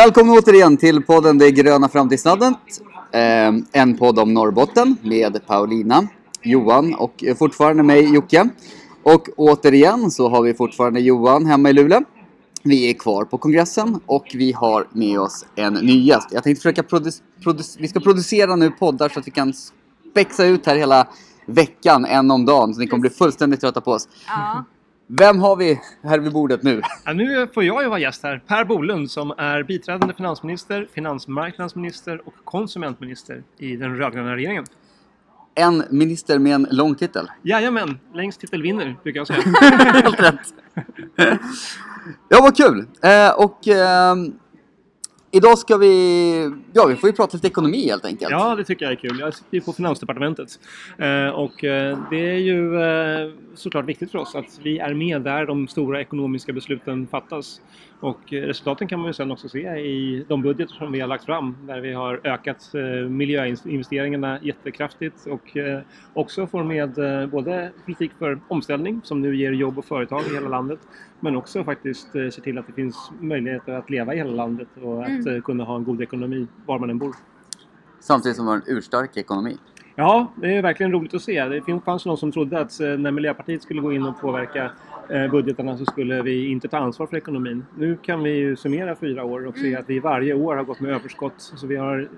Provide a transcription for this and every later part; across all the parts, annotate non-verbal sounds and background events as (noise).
Välkomna återigen till podden Det gröna framtidsnaddet. Eh, en podd om Norrbotten med Paulina, Johan och fortfarande mig Jocke. Och återigen så har vi fortfarande Johan hemma i Luleå. Vi är kvar på kongressen och vi har med oss en ny gäst. Jag tänkte försöka produ- produ- vi ska producera nu poddar så att vi kan spexa ut här hela veckan, en om dagen, så ni kommer bli fullständigt trötta på oss. Ja. Vem har vi här vid bordet nu? (laughs) Ja, nu får jag ju vara gäst här. Per Bolund som är biträdande finansminister, finansmarknadsminister och konsumentminister i den rödgröna regeringen. En minister med en lång titel. Jajamän, längst titel vinner brukar jag säga. (laughs) Helt rätt. ja, vad kul! Eh, och ehm, idag ska vi... Ja, vi får ju prata lite ekonomi helt enkelt. Ja, det tycker jag är kul. Jag sitter ju på Finansdepartementet. Eh, och eh, det är ju eh, såklart viktigt för oss att vi är med där de stora ekonomiska besluten fattas. Och eh, resultaten kan man ju sen också se i de budgetar som vi har lagt fram där vi har ökat eh, miljöinvesteringarna jättekraftigt och eh, också får med både politik för omställning som nu ger jobb och företag i hela landet men också faktiskt se till att det finns möjligheter att leva i hela landet och att eh, kunna ha en god ekonomi var man än bor. Samtidigt som vi har en urstark ekonomi. Ja, det är verkligen roligt att se. Det fanns någon som trodde att eh, när Miljöpartiet skulle gå in och påverka eh, budgetarna så skulle vi inte ta ansvar för ekonomin. Nu kan vi ju summera fyra år och se att vi varje år har gått med överskott. Så vi har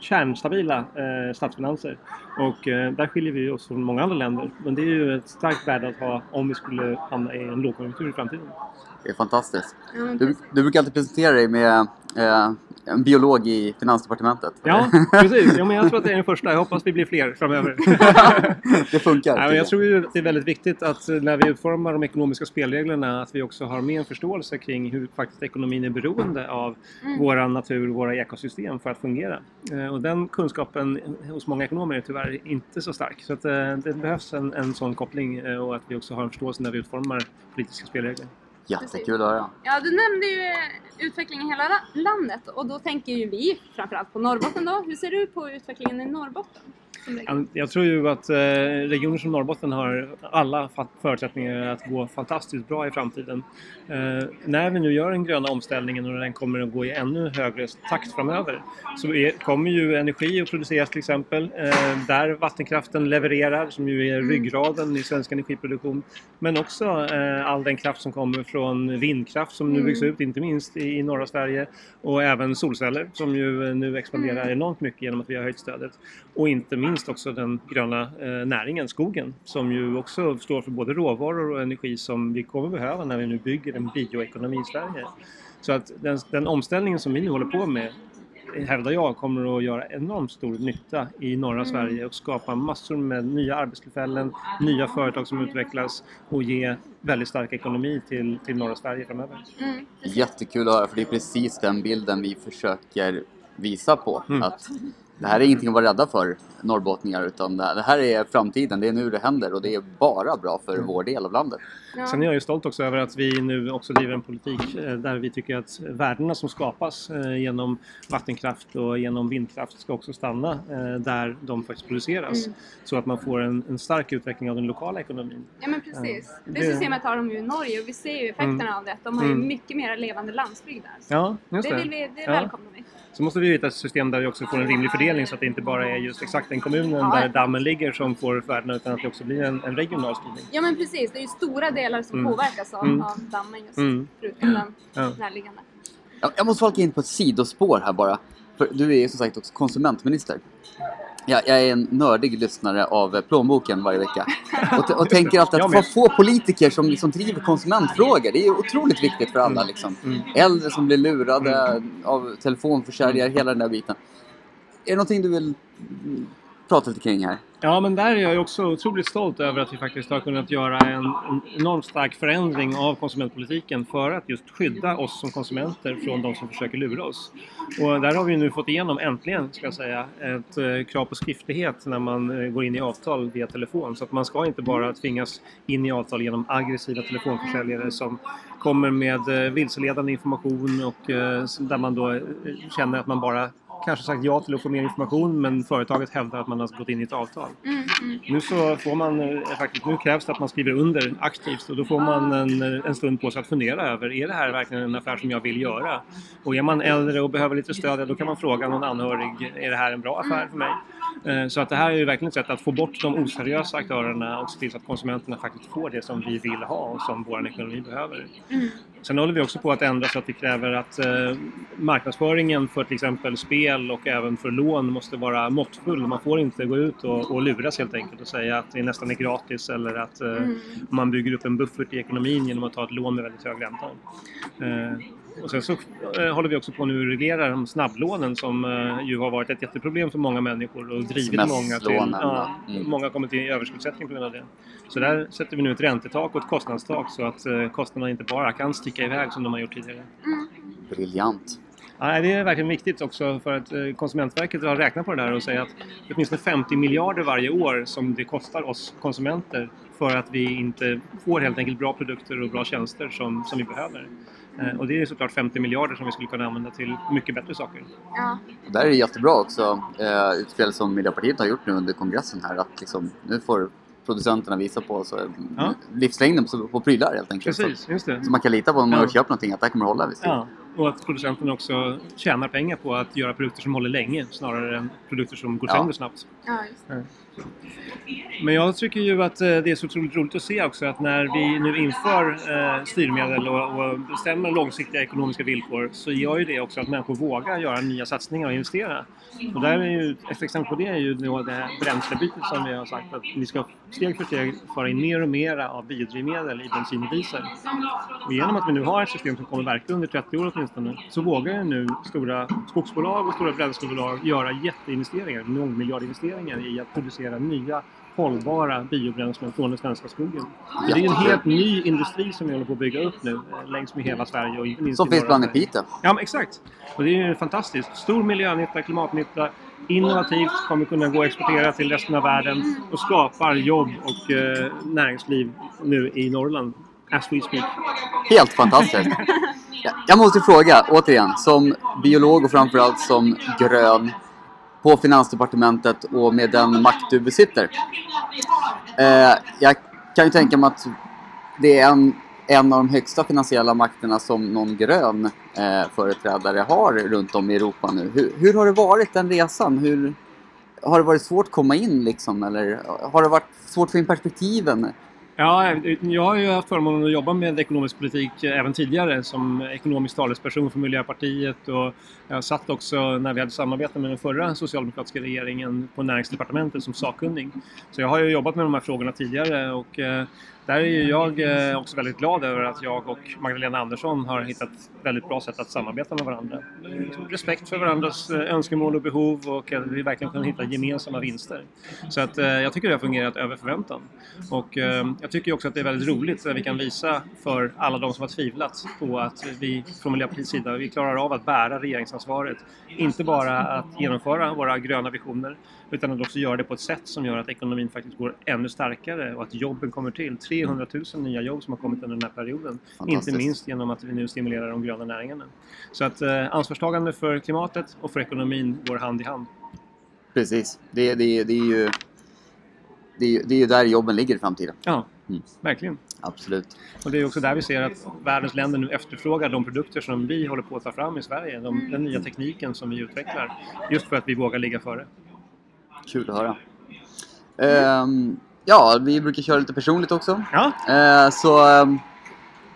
kärnstabila eh, statsfinanser. Och eh, där skiljer vi oss från många andra länder. Men det är ju ett starkt värde att ha om vi skulle hamna i en lågkonjunktur i framtiden. Det är fantastiskt. Du, du brukar alltid presentera dig med eh, en biolog i Finansdepartementet. Ja, (laughs) precis. Ja, men jag tror att det är den första. Jag hoppas vi blir fler framöver. (laughs) det funkar. Tycker men jag tror ju att det är väldigt viktigt att eh, när vi utformar de ekonomiska spelreglerna att vi också har med en förståelse kring hur faktiskt ekonomin är beroende av våra natur, våra ekosystem för att fungera. Eh, Och den kunskapen hos många ekonomer är tyvärr inte så stark. Så att eh, det behövs en, en sån koppling och att vi också har en förståelse när vi utformar politiska spelregler. Jättekul att höra. Ja, du nämnde ju eh, utvecklingen i hela la- landet och då tänker ju vi framförallt på Norrbotten då. Hur ser du på utvecklingen i Norrbotten? Jag tror ju att eh, regioner som Norrbotten har alla förutsättningar att gå fantastiskt bra i framtiden. Eh, när vi nu gör den gröna omställningen och den kommer att gå i ännu högre takt framöver så kommer ju energi att produceras till exempel eh, där vattenkraften levererar som ju är ryggraden i svensk energiproduktion. Men också all den kraft som kommer från vindkraft som nu byggs ut inte minst i, norra Sverige och även solceller som ju nu expanderar enormt mycket genom att vi har höjt stödet. Och inte minst också den gröna eh, näringen, skogen, som ju också står för både råvaror och energi som vi kommer behöva när vi nu bygger en bioekonomi i Sverige. Så att den, den omställningen som vi nu håller på med hävdar jag kommer att göra enormt stor nytta i norra Sverige och skapa massor med nya arbetstillfällen, nya företag som utvecklas och ge väldigt stark ekonomi till, till norra Sverige framöver. Mm. Jättekul att höra för det är precis den bilden vi försöker visa på. Mm. Att det här är ingenting att vara rädda för norrbottningar utan det här är framtiden, det är nu det händer och det är bara bra för vår del av landet. Ja. Sen är jag ju stolt också över att vi nu också driver en politik eh, där vi tycker att värdena som skapas eh, genom vattenkraft och genom vindkraft ska också stanna eh, där de faktiskt produceras. Mm. Så att man får en, en stark utveckling av den lokala ekonomin. Ja men precis. Det Det- systemet har de ju i Norge och vi ser ju effekterna Mm. av det. De har ju Mm. mycket mer levande landsbygd där. Ja, just det det. vill vi, det Ja. välkomnar vi. Så måste vi hitta ett system där vi också får en rimlig fördelning så att det inte bara är just exakt den kommunen Ja. där dammen ligger som får värdena utan att det också blir en, en regional spridning. Ja men precis, det är ju stora delar som Mm. påverkas av, Mm. av dammen just, Mm. förutom den Ja. närliggande. Jag, jag måste halka in på ett sidospår här bara. För du är ju som sagt också konsumentminister. Jag, jag är en nördig lyssnare av Plånboken varje vecka. Och, och tänker alltid att med. få, politiker som, som driver konsumentfrågor, det är otroligt viktigt för alla. Liksom. Mm. Äldre som blir lurade av telefonförsäljare, hela den där biten. Är det någonting du vill mm, prata lite kring här? Ja, men där är jag också otroligt stolt över att vi faktiskt har kunnat göra en, en enormt stark förändring av konsumentpolitiken för att just skydda oss som konsumenter från de som försöker lura oss. Och där har vi nu fått igenom, äntligen ska jag säga, ett eh, krav på skriftlighet när man eh, går in i avtal via telefon. Så att man ska inte bara tvingas in i avtal genom aggressiva telefonförsäljare som kommer med eh, vilseledande information och eh, där man då eh, känner att man bara kanske sagt ja till att få mer information men företaget hävdar att man har gått in i ett avtal. Mm, mm. Nu så får man eh, faktiskt, nu krävs det att man skriver under aktivt och då får man en, en stund på sig att fundera över, är det här verkligen en affär som jag vill göra? Och är man äldre och behöver lite stöd, då kan man fråga någon anhörig, är det här en bra affär för mig? Eh, Så att det här är ju verkligen ett sätt att få bort de oseriösa aktörerna och se till så att konsumenterna faktiskt får det som vi vill ha och som vår ekonomi behöver. Mm. Sen håller vi också på att ändra så att vi kräver att eh, marknadsföringen för till exempel spel och även för lån måste vara måttfull. Man får inte gå ut och, och luras helt enkelt och säga att det nästan är gratis eller att eh, Mm. man bygger upp en buffert i ekonomin genom att ta ett lån med väldigt hög ränta. Eh, och sen så eh, håller vi också på nu att reglera de snabblånen som eh, ju har varit ett jätteproblem för många människor och drivit många till... Ja, mm. Många har kommit till överskuldsättning på grund av det. Så där sätter vi nu ett räntetak och ett kostnadstak så att eh, kostnaderna inte bara kan sticka iväg som de har gjort tidigare. Briljant. Ja, det är verkligen viktigt också för att eh, Konsumentverket har räknat på det där och säger att det finns 50 miljarder varje år som det kostar oss konsumenter för att vi inte får helt enkelt bra produkter och bra tjänster som, som vi behöver. Eh, Och det är såklart 50 miljarder som vi skulle kunna använda till mycket bättre saker. Ja. Och där är det jättebra också, eh, utspel som Miljöpartiet har gjort nu under kongressen här, att liksom, nu får producenterna visa på så, Ja. livslängden på, på prylar helt enkelt. Precis, just det. Så, så man kan lita på om man Ja. köper någonting att det här kommer att hålla visst. Ja, och att producenterna också tjänar pengar på att göra produkter som håller länge snarare än produkter som går Ja. sönder snabbt. Ja. Men jag tycker ju att eh, det är så otroligt roligt att se också att när vi nu inför eh, styrmedel och, och bestämmer långsiktiga ekonomiska villkor så gör ju det också att människor vågar göra nya satsningar och investera. Och där är ju, ett exempel på det är ju då det här bränslebytet som vi har sagt att vi ska steg för steg föra in mer och mer av biodrivmedel i bensin och diesel. Och genom att vi nu har ett system som kommer verka under 30 år åtminstone så vågar ju nu stora skogsbolag och stora bränslebolag göra jätteinvesteringar, mångmiljardinvesteringar i att producera nya hållbara biobränslen från den svenska skogen. Så det är en helt ny industri som vi håller på att bygga upp nu eh, längs med hela Sverige och minst Som finns bland i. Piteå. Ja, exakt. Och det är ju fantastiskt. Stor miljönytta, klimatnytta, innovativt, kommer kunna gå att exportera till resten av världen och skapar jobb och eh, näringsliv nu i Norrland. As we speak. Helt fantastiskt. (laughs) Jag måste fråga, återigen, som biolog och framförallt som grön på Finansdepartementet och med den makt du besitter. Eh, jag kan ju tänka mig att det är en, en av de högsta finansiella makterna som någon grön eh, företrädare har runt om i Europa nu. Hur, hur har det varit den resan? Hur, har det varit svårt att komma in liksom? Eller har det varit svårt att få in perspektiven? Ja, jag har ju haft förmånen att jobba med ekonomisk politik även tidigare som ekonomisk talesperson för Miljöpartiet och jag satt också när vi hade samarbete med den förra socialdemokratiska regeringen på näringsdepartementet som sakkunnig. Så jag har ju jobbat med de här frågorna tidigare och eh, där är ju jag eh, också väldigt glad över att jag och Magdalena Andersson har hittat väldigt bra sätt att samarbeta med varandra. Liksom respekt för varandras eh, önskemål och behov och att vi verkligen kan hitta gemensamma vinster. Så att eh, jag tycker det har fungerat över förväntan. Och jag tycker också att det är väldigt roligt att vi kan visa för alla de som har tvivlat på att vi från Miljöpartiets sida, vi klarar av att bära regeringsansvaret. Inte bara att genomföra våra gröna visioner utan att också göra det på ett sätt som gör att ekonomin faktiskt går ännu starkare och att jobben kommer till. 300 000 nya jobb som har kommit under den här perioden. Inte minst genom att vi nu stimulerar de gröna näringarna. Så att eh, ansvarstagande för klimatet och för ekonomin går hand i hand. Precis. Det, det, det, är ju, det, är det är där jobben ligger i framtiden. Ja, Mm. verkligen. Absolut. Och det är också där vi ser att världens länder nu efterfrågar de produkter som vi håller på att ta fram i Sverige. De, den nya tekniken som vi utvecklar. Just för att vi vågar ligga före. Kul att höra. Ehm, ja, vi brukar köra lite personligt också. Ja, Eh, så ehm,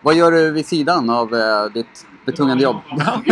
vad gör du vid sidan av eh, ditt betungande jobb? ja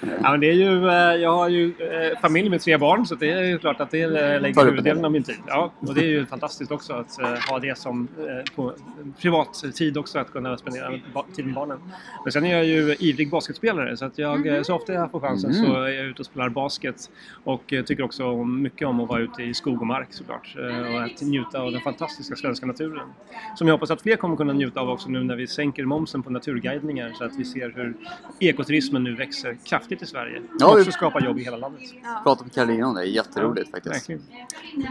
men det är ju, eh, jag har ju eh, familj med tre barn så det är ju klart att det eh, lägger Tar upp huvuddelen av min tid. Ja, och det är ju fantastiskt också att ha det som på privat tid också att kunna spendera tid med barnen. Men sen är jag ju ivrig basketspelare så att jag, eh, så ofta jag får chansen så är jag ute och spelar basket och tycker också mycket om att vara ute i skog och mark såklart och att njuta av den fantastiska svenska naturen. Som jag hoppas att fler kommer kunna njuta av också nu när vi sänker momsen på naturguidningar så att vi ser hur ekoturismen nu växer kraftigt häftigt i Sverige. Ja, och vi- också skapa jobb i hela landet. Ja. Prata med Karolina om det, jätteroligt faktiskt. Verkligen.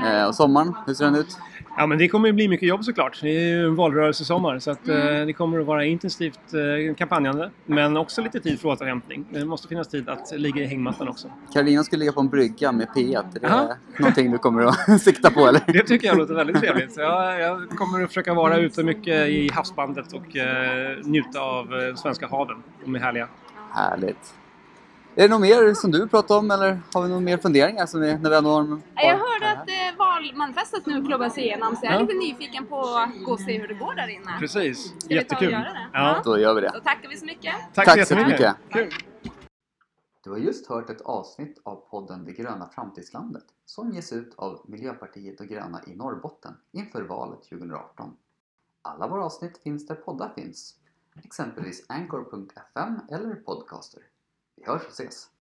Eh, och sommaren, hur ser den ut? Ja, men det kommer ju bli mycket jobb såklart. Det är ju en valrörelsesommar så att, Mm. eh, det kommer att vara intensivt eh, kampanjande. Men också lite tid för återhämtning. Det måste finnas tid att ligga i hängmattan också. Karolina skulle ligga på en brygga med P1. Är det någonting du kommer att (laughs) sikta på eller? Det tycker jag låter väldigt trevligt. Jag, jag kommer att försöka vara ute mycket i havsbandet och eh, njuta av svenska haven. De är härliga. Härligt. Är det något mer som du vill prata om eller har vi några mer funderingar som vi, när vi ändå har... Jag hörde att eh, valmanifestet nu klubbas igenom så jag är Ja. lite nyfiken på att gå och se hur det går där inne. Precis. Ska vi ta och Jättekul. göra det? Ja. Då gör vi det. Då tackar vi så mycket. Tack, Tack så jättemycket. mycket. Kul. Du har just hört ett avsnitt av podden Det gröna framtidslandet som ges ut av Miljöpartiet och gröna i Norrbotten inför valet 2018. Alla våra avsnitt finns där poddar finns, exempelvis anchor.fm eller podcaster. Vi hörs och!